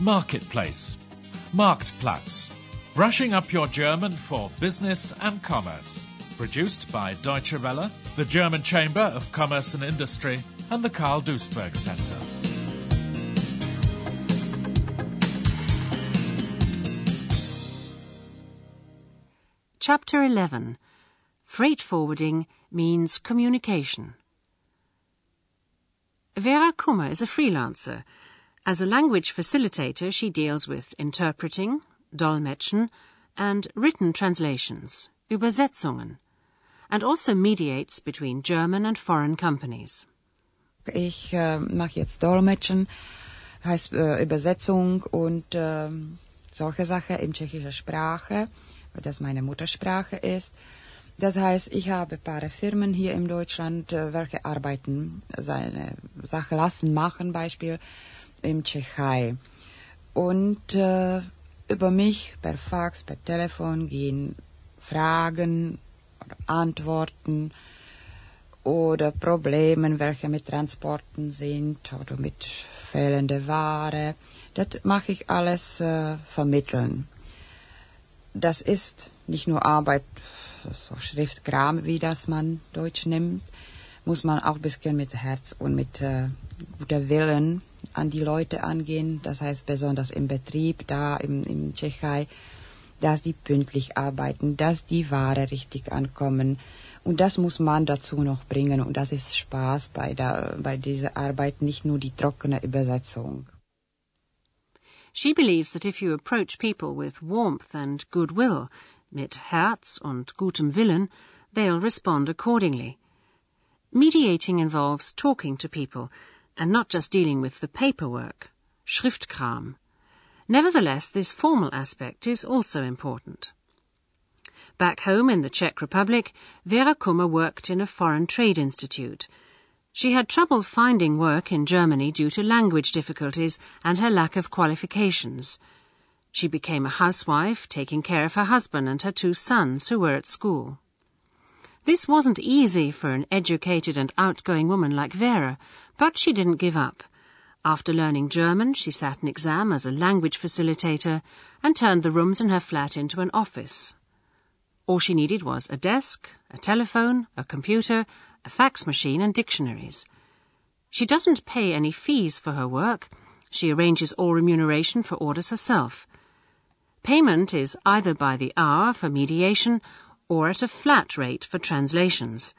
Marketplace. Marktplatz. Brushing up your German for business and commerce. Produced by Deutsche Welle, the German Chamber of Commerce and Industry, and the Karl Duisberg Center. Chapter 11 Freight forwarding means communication. Vera Kummer is a freelancer. As a language facilitator, she deals with interpreting, Dolmetschen, and written translations, Übersetzungen, and also mediates between German and foreign companies. Ich äh, mache jetzt Dolmetschen, heißt äh, Übersetzung und äh, solche Sachen in tschechischer Sprache das meine Muttersprache ist. Das heißt, ich habe ein paar Firmen hier in Deutschland, äh, welche arbeiten, seine Sache lassen, machen, Beispiel im Tschechei. Und äh, über mich per Fax, per Telefon gehen Fragen oder Antworten oder Probleme, welche mit Transporten sind oder mit fehlender Ware. Das mache ich alles äh, vermitteln das ist nicht nur Arbeit, so Schriftkram, wie das man Deutsch nimmt, muss man auch ein bisschen mit Herz und mit äh, guter Willen an die Leute angehen. Das heißt besonders im Betrieb, da im, im Tschechei, dass die pünktlich arbeiten, dass die Ware richtig ankommen. Und das muss man dazu noch bringen. Und das ist Spaß bei, der, bei dieser Arbeit, nicht nur die trockene Übersetzung. She believes that if you approach people with warmth and goodwill, mit Herz und gutem Willen, they'll respond accordingly. Mediating involves talking to people and not just dealing with the paperwork, Schriftkram. Nevertheless, this formal aspect is also important. Back home in the Czech Republic, Vera Kummer worked in a foreign trade institute – she had trouble finding work in Germany due to language difficulties and her lack of qualifications. She became a housewife, taking care of her husband and her two sons who were at school. This wasn't easy for an educated and outgoing woman like Vera, but she didn't give up. After learning German, she sat an exam as a language facilitator and turned the rooms in her flat into an office. All she needed was a desk, a telephone, a computer, a fax machine, and dictionaries. She doesn't pay any fees for her work. She arranges all remuneration for orders herself. Payment is either by the hour for mediation or at a flat rate for translations.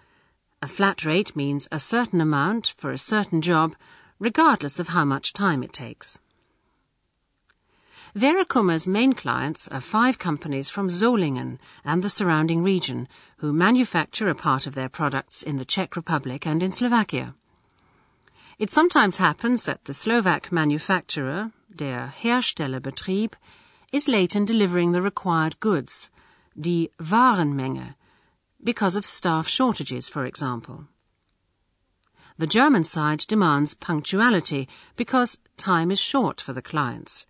A flat rate means a certain amount for a certain job, regardless of how much time it takes. Vera Kummer's main clients are five companies from Solingen and the surrounding region who manufacture a part of their products in the Czech Republic and in Slovakia. It sometimes happens that the Slovak manufacturer, der Herstellerbetrieb, is late in delivering the required goods, die Warenmenge, because of staff shortages, for example. The German side demands punctuality because time is short for the clients.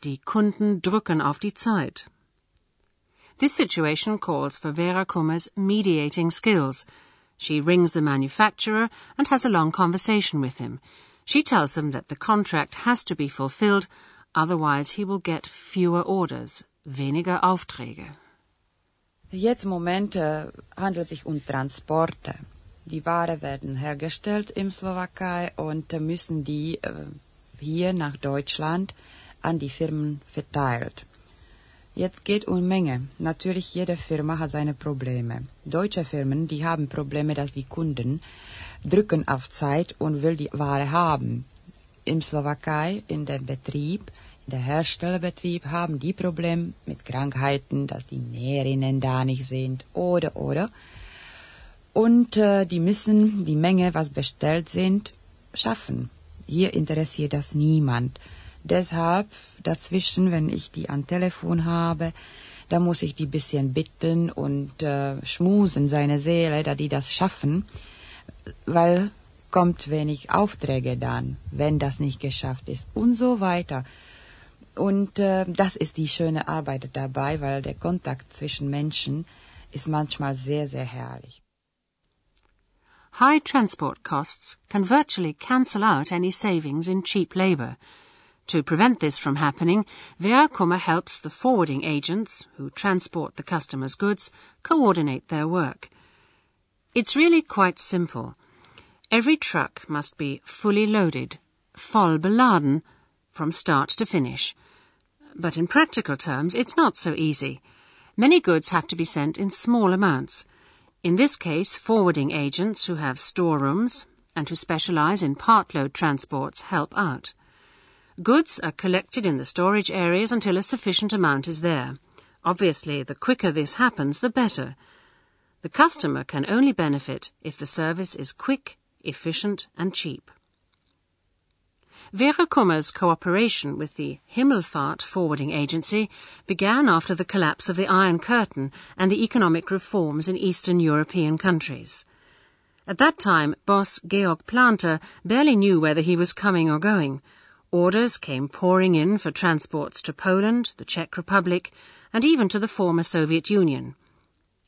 Die Kunden drücken auf die Zeit. This situation calls for Vera Kummer's mediating skills. She rings the manufacturer and has a long conversation with him. She tells him that the contract has to be fulfilled, otherwise he will get fewer orders, weniger Aufträge. Jetzt im Moment handelt es sich um Transporte. Die Ware werden hergestellt im Slowakei und müssen die äh, hier nach Deutschland an die Firmen verteilt. Jetzt geht um Menge. Natürlich, jede Firma hat seine Probleme. Deutsche Firmen, die haben Probleme, dass die Kunden drücken auf Zeit und will die Ware haben. Im Slowakei, in dem Betrieb, in der Herstellerbetrieb, haben die Probleme mit Krankheiten, dass die Näherinnen da nicht sind oder oder. Und äh, die müssen die Menge, was bestellt sind, schaffen. Hier interessiert das niemand. Deshalb dazwischen, wenn ich die am Telefon habe, da muss ich die bisschen bitten und äh, schmusen seine Seele, da die das schaffen, weil kommt wenig Aufträge dann, wenn das nicht geschafft ist und so weiter. Und äh, das ist die schöne Arbeit dabei, weil der Kontakt zwischen Menschen ist manchmal sehr, sehr herrlich. High transport costs can virtually cancel out any savings in cheap labor. To prevent this from happening, Kummer helps the forwarding agents, who transport the customers' goods, coordinate their work. It's really quite simple. Every truck must be fully loaded, voll beladen, from start to finish. But in practical terms, it's not so easy. Many goods have to be sent in small amounts. In this case, forwarding agents who have storerooms and who specialize in part-load transports help out. Goods are collected in the storage areas until a sufficient amount is there. Obviously, the quicker this happens, the better. The customer can only benefit if the service is quick, efficient and cheap. Vera Kummer's cooperation with the Himmelfahrt forwarding agency began after the collapse of the Iron Curtain and the economic reforms in Eastern European countries. At that time, boss Georg Planter barely knew whether he was coming or going. Orders came pouring in for transports to Poland, the Czech Republic, and even to the former Soviet Union.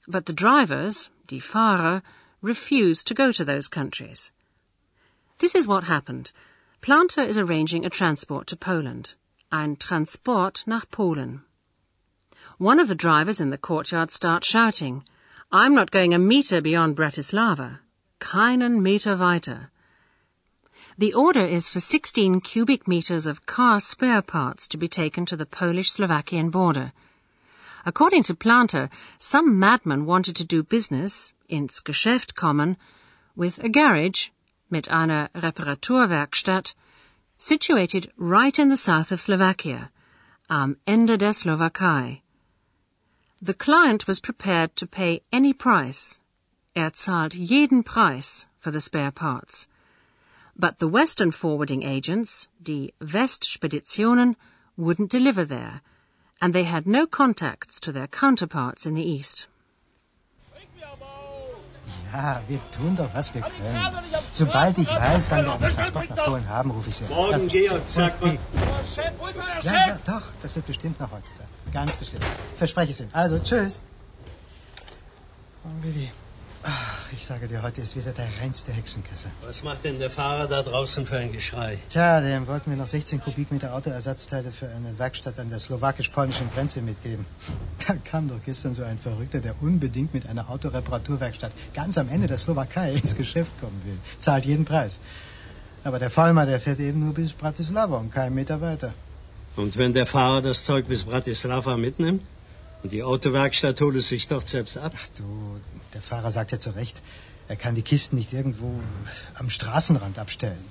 But the drivers, die Fahrer, refused to go to those countries. This is what happened. Planter is arranging a transport to Poland. Ein Transport nach Polen. One of the drivers in the courtyard starts shouting, I'm not going a meter beyond Bratislava. Keinen Meter weiter. The order is for 16 cubic meters of car spare parts to be taken to the Polish-Slovakian border. According to Planter, some madman wanted to do business, ins Geschäft kommen, with a garage, mit einer Reparaturwerkstatt, situated right in the south of Slovakia, am Ende der Slowakei. The client was prepared to pay any price. Er zahlt jeden Preis for the spare parts. But the Western forwarding agents, die Westspeditionen, wouldn't deliver there – and they had no contacts to their counterparts in the East. Ja, wir tun doch, was wir können. Sobald ich weiß, wann wir einen Transport nach Polen haben, rufe ich Sie an. Morgen, Georg, sag mal. Ja, ja, doch, das wird bestimmt noch heute sein. Ganz bestimmt. Verspreche es Ihnen. Also, tschüss. Oh, Willi. Ach, ich sage dir, heute ist wieder der reinste Hexenkessel. Was macht denn der Fahrer da draußen für ein Geschrei? Tja, dem wollten wir noch 16 Kubikmeter Autoersatzteile für eine Werkstatt an der slowakisch-polnischen Grenze mitgeben. Da kam doch gestern so ein Verrückter, der unbedingt mit einer Autoreparaturwerkstatt ganz am Ende der Slowakei ins Geschäft kommen will. Zahlt jeden Preis. Aber der Vollmer, der fährt eben nur bis Bratislava und keinen Meter weiter. Und wenn der Fahrer das Zeug bis Bratislava mitnimmt? Und die Autowerkstatt holt es sich dort selbst ab? Ach du, der Fahrer sagt ja zu Recht, er kann die Kisten nicht irgendwo am Straßenrand abstellen.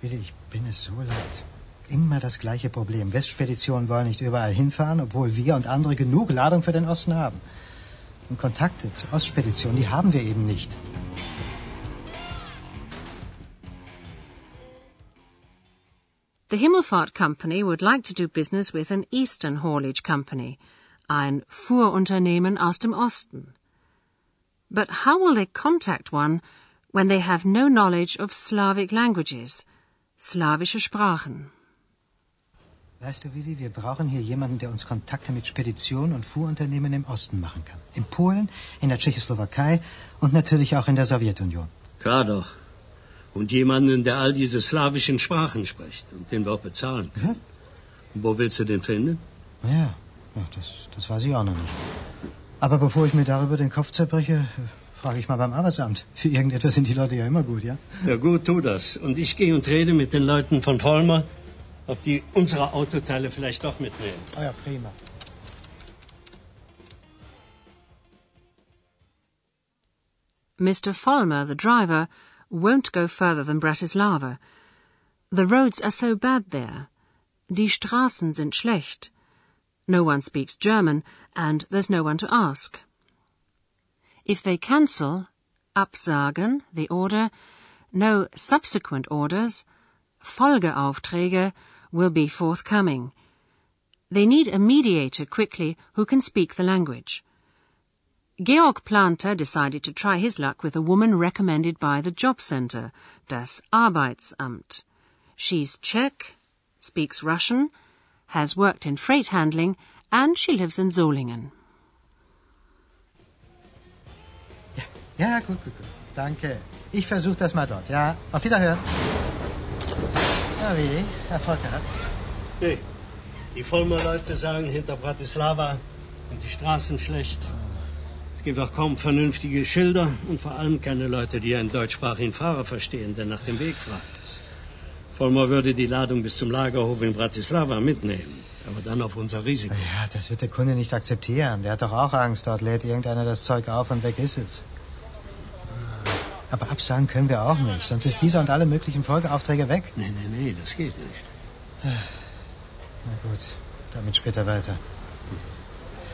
Willi, ich bin es so leid. Immer das gleiche Problem. Westspeditionen wollen nicht überall hinfahren, obwohl wir und andere genug Ladung für den Osten haben. Und Kontakte zur Ostspedition, die haben wir eben nicht. The Himmelfahrt Company would like to do business with an Eastern Haulage Company, ein Fuhrunternehmen aus dem Osten. But how will they contact one when they have no knowledge of Slavic languages, slawische Sprachen? Weißt du, Willi, wir brauchen hier jemanden, der uns Kontakte mit Speditionen und Fuhrunternehmen im Osten machen kann. In Polen, in der Tschechoslowakei und natürlich auch in der Sowjetunion. Klar doch. Und jemanden, der all diese slawischen Sprachen spricht und den wir auch bezahlen können. Ja? Wo willst du den finden? Ja, ja das, das weiß ich auch noch nicht. Aber bevor ich mir darüber den Kopf zerbreche, frage ich mal beim Arbeitsamt. Für irgendetwas sind die Leute ja immer gut, ja? Ja gut, tu das. Und ich gehe und rede mit den Leuten von Vollmer, ob die unsere Autoteile vielleicht doch mitnehmen. Oh ja, prima. Mr. Vollmer, the driver, won't go further than Bratislava. The roads are so bad there. Die Straßen sind schlecht. No one speaks German, and there's no one to ask. If they cancel, absagen, the order, no subsequent orders, Folgeaufträge, will be forthcoming. They need a mediator quickly who can speak the language. Georg Planter decided to try his luck with a woman recommended by the job center, das Arbeitsamt. She's Czech, speaks Russian, has worked in freight handling, and she lives in Solingen. Ja, ja, gut, gut, gut. Danke. Ich versuche das mal dort. Ja, auf Wiederhören. Na wie? Erfolg gehabt? Nee. Die Vollmer Leute sagen hinter Bratislava sind die Straßen schlecht. Es gibt auch kaum vernünftige Schilder und vor allem keine Leute, die einen deutschsprachigen Fahrer verstehen, der nach dem Weg fragt. Vollmer würde die Ladung bis zum Lagerhof in Bratislava mitnehmen, aber dann auf unser Risiko. Ja, das wird der Kunde nicht akzeptieren. Der hat doch auch Angst. Dort lädt irgendeiner das Zeug auf und weg ist es. Aber absagen können wir auch nicht, sonst ist dieser und alle möglichen Folgeaufträge weg. Nee, nee, nee, das geht nicht. Na gut, damit später weiter.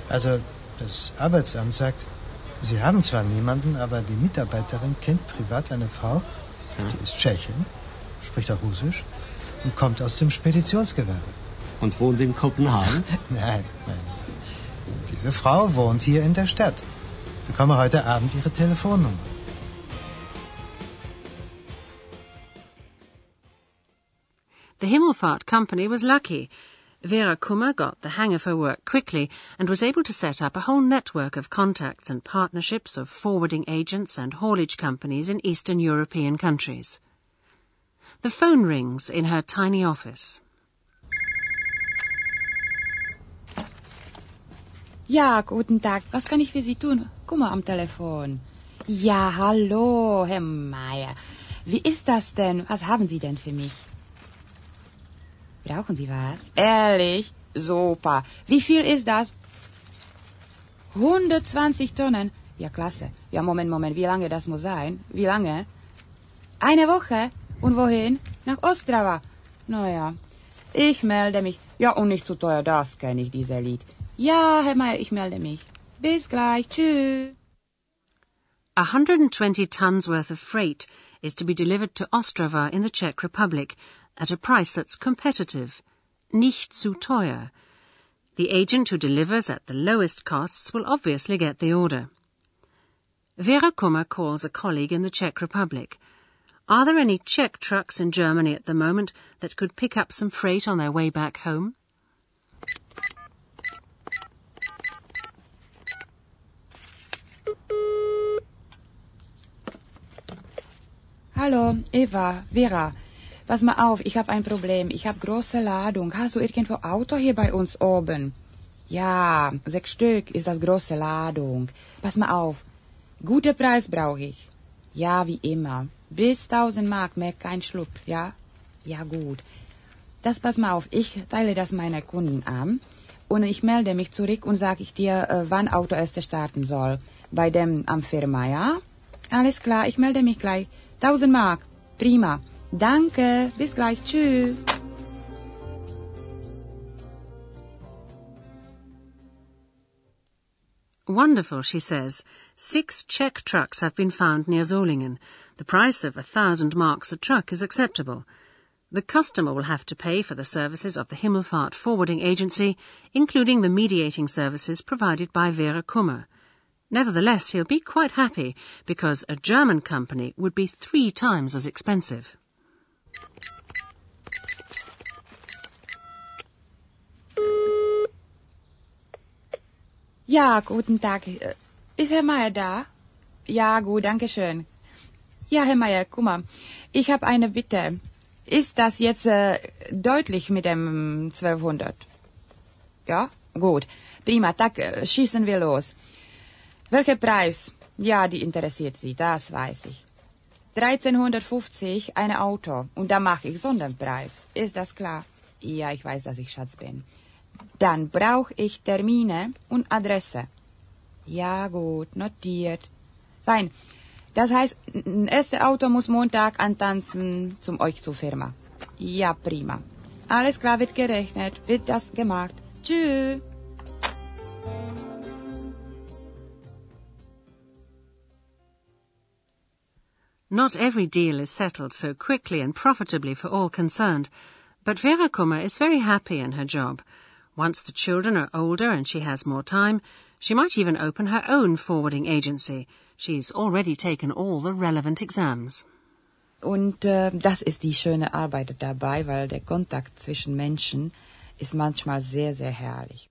Also, das Arbeitsamt sagt, Sie haben zwar niemanden, aber die Mitarbeiterin kennt privat eine Frau, die ist Tschechin, spricht auch Russisch und kommt aus dem Speditionsgewerbe. Und wohnt in Kopenhagen? Nein, nein. Diese Frau wohnt hier in der Stadt. Ich bekomme heute Abend ihre Telefonnummer. The Himmelfahrt company was lucky. Vera Kummer got the hang of her work quickly and was able to set up a whole network of contacts and partnerships of forwarding agents and haulage companies in Eastern European countries. The phone rings in her tiny office. Ja, guten Tag. Was kann ich für Sie tun? Kummer am Telefon. Ja, hallo, Herr Meier. Wie ist das denn? Was haben Sie denn für mich? Brauchen Sie was? Ehrlich? Super. Wie viel ist das? 120 Tonnen. Ja, klasse. Ja, Moment, Moment. Wie lange das muss sein? Wie lange? Eine Woche. Und wohin? Nach Ostrava. Naja, ich melde mich. Ja, und nicht zu teuer, das kenne ich, dieser Lied. Ja, Herr Meier, ich melde mich. Bis gleich. Tschüss. 120 tons worth of freight is to be delivered to Ostrava in the Czech Republic at a price that's competitive. Nicht zu teuer. The agent who delivers at the lowest costs will obviously get the order. Vera Kummer calls a colleague in the Czech Republic. Are there any Czech trucks in Germany at the moment that could pick up some freight on their way back home? Hallo, Eva, Vera. Pass mal auf, ich habe ein Problem. Ich habe große Ladung. Hast du irgendwo Auto hier bei uns oben? Ja, sechs Stück ist das große Ladung. Pass mal auf. Guter Preis brauche ich. Ja, wie immer. Bis 1000 Mark, mehr kein Schlupf, ja? Ja, gut. Das pass mal auf, ich teile das meiner Kunden an und ich melde mich zurück und sage ich dir, äh, wann Auto erst starten soll. Bei dem am Firma, ja? Alles klar, ich melde mich gleich. 1000 Mark. Prima. Danke. Bis gleich. Tschüss. Wonderful, she says. Six Czech trucks have been found near Solingen. The price of a thousand marks a truck is acceptable. The customer will have to pay for the services of the Himmelfahrt Forwarding Agency, including the mediating services provided by Vera Kummer. Nevertheless, he'll be quite happy because a German company would be three times as expensive. Ja, guten Tag. Äh, Ist Herr Meier da? Ja, gut, danke schön. Ja, Herr Meier, guck mal, ich habe eine Bitte. Ist das jetzt äh, deutlich mit dem 1200? Ja, gut. Prima, tak, äh, schießen wir los. Welcher Preis? Ja, die interessiert Sie, das weiß ich. 1350 ein Auto und da mache ich Sonderpreis. Ist das klar? Ja, ich weiß, dass ich Schatz bin. Dann brauche ich Termine und Adresse. Ja, gut, notiert. Fein. Das heißt, ein erstes Auto muss Montag antanzen zum euch zur Firma. Ja, prima. Alles klar wird gerechnet, wird das gemacht. Tschüss. Not every deal is settled so quickly and profitably for all concerned, but Vera Kummer is very happy in her job. Once the children are older and she has more time, she might even open her own forwarding agency. She's already taken all the relevant exams. Und äh, das ist die schöne Arbeit dabei, weil der Kontakt zwischen Menschen ist manchmal sehr, sehr herrlich.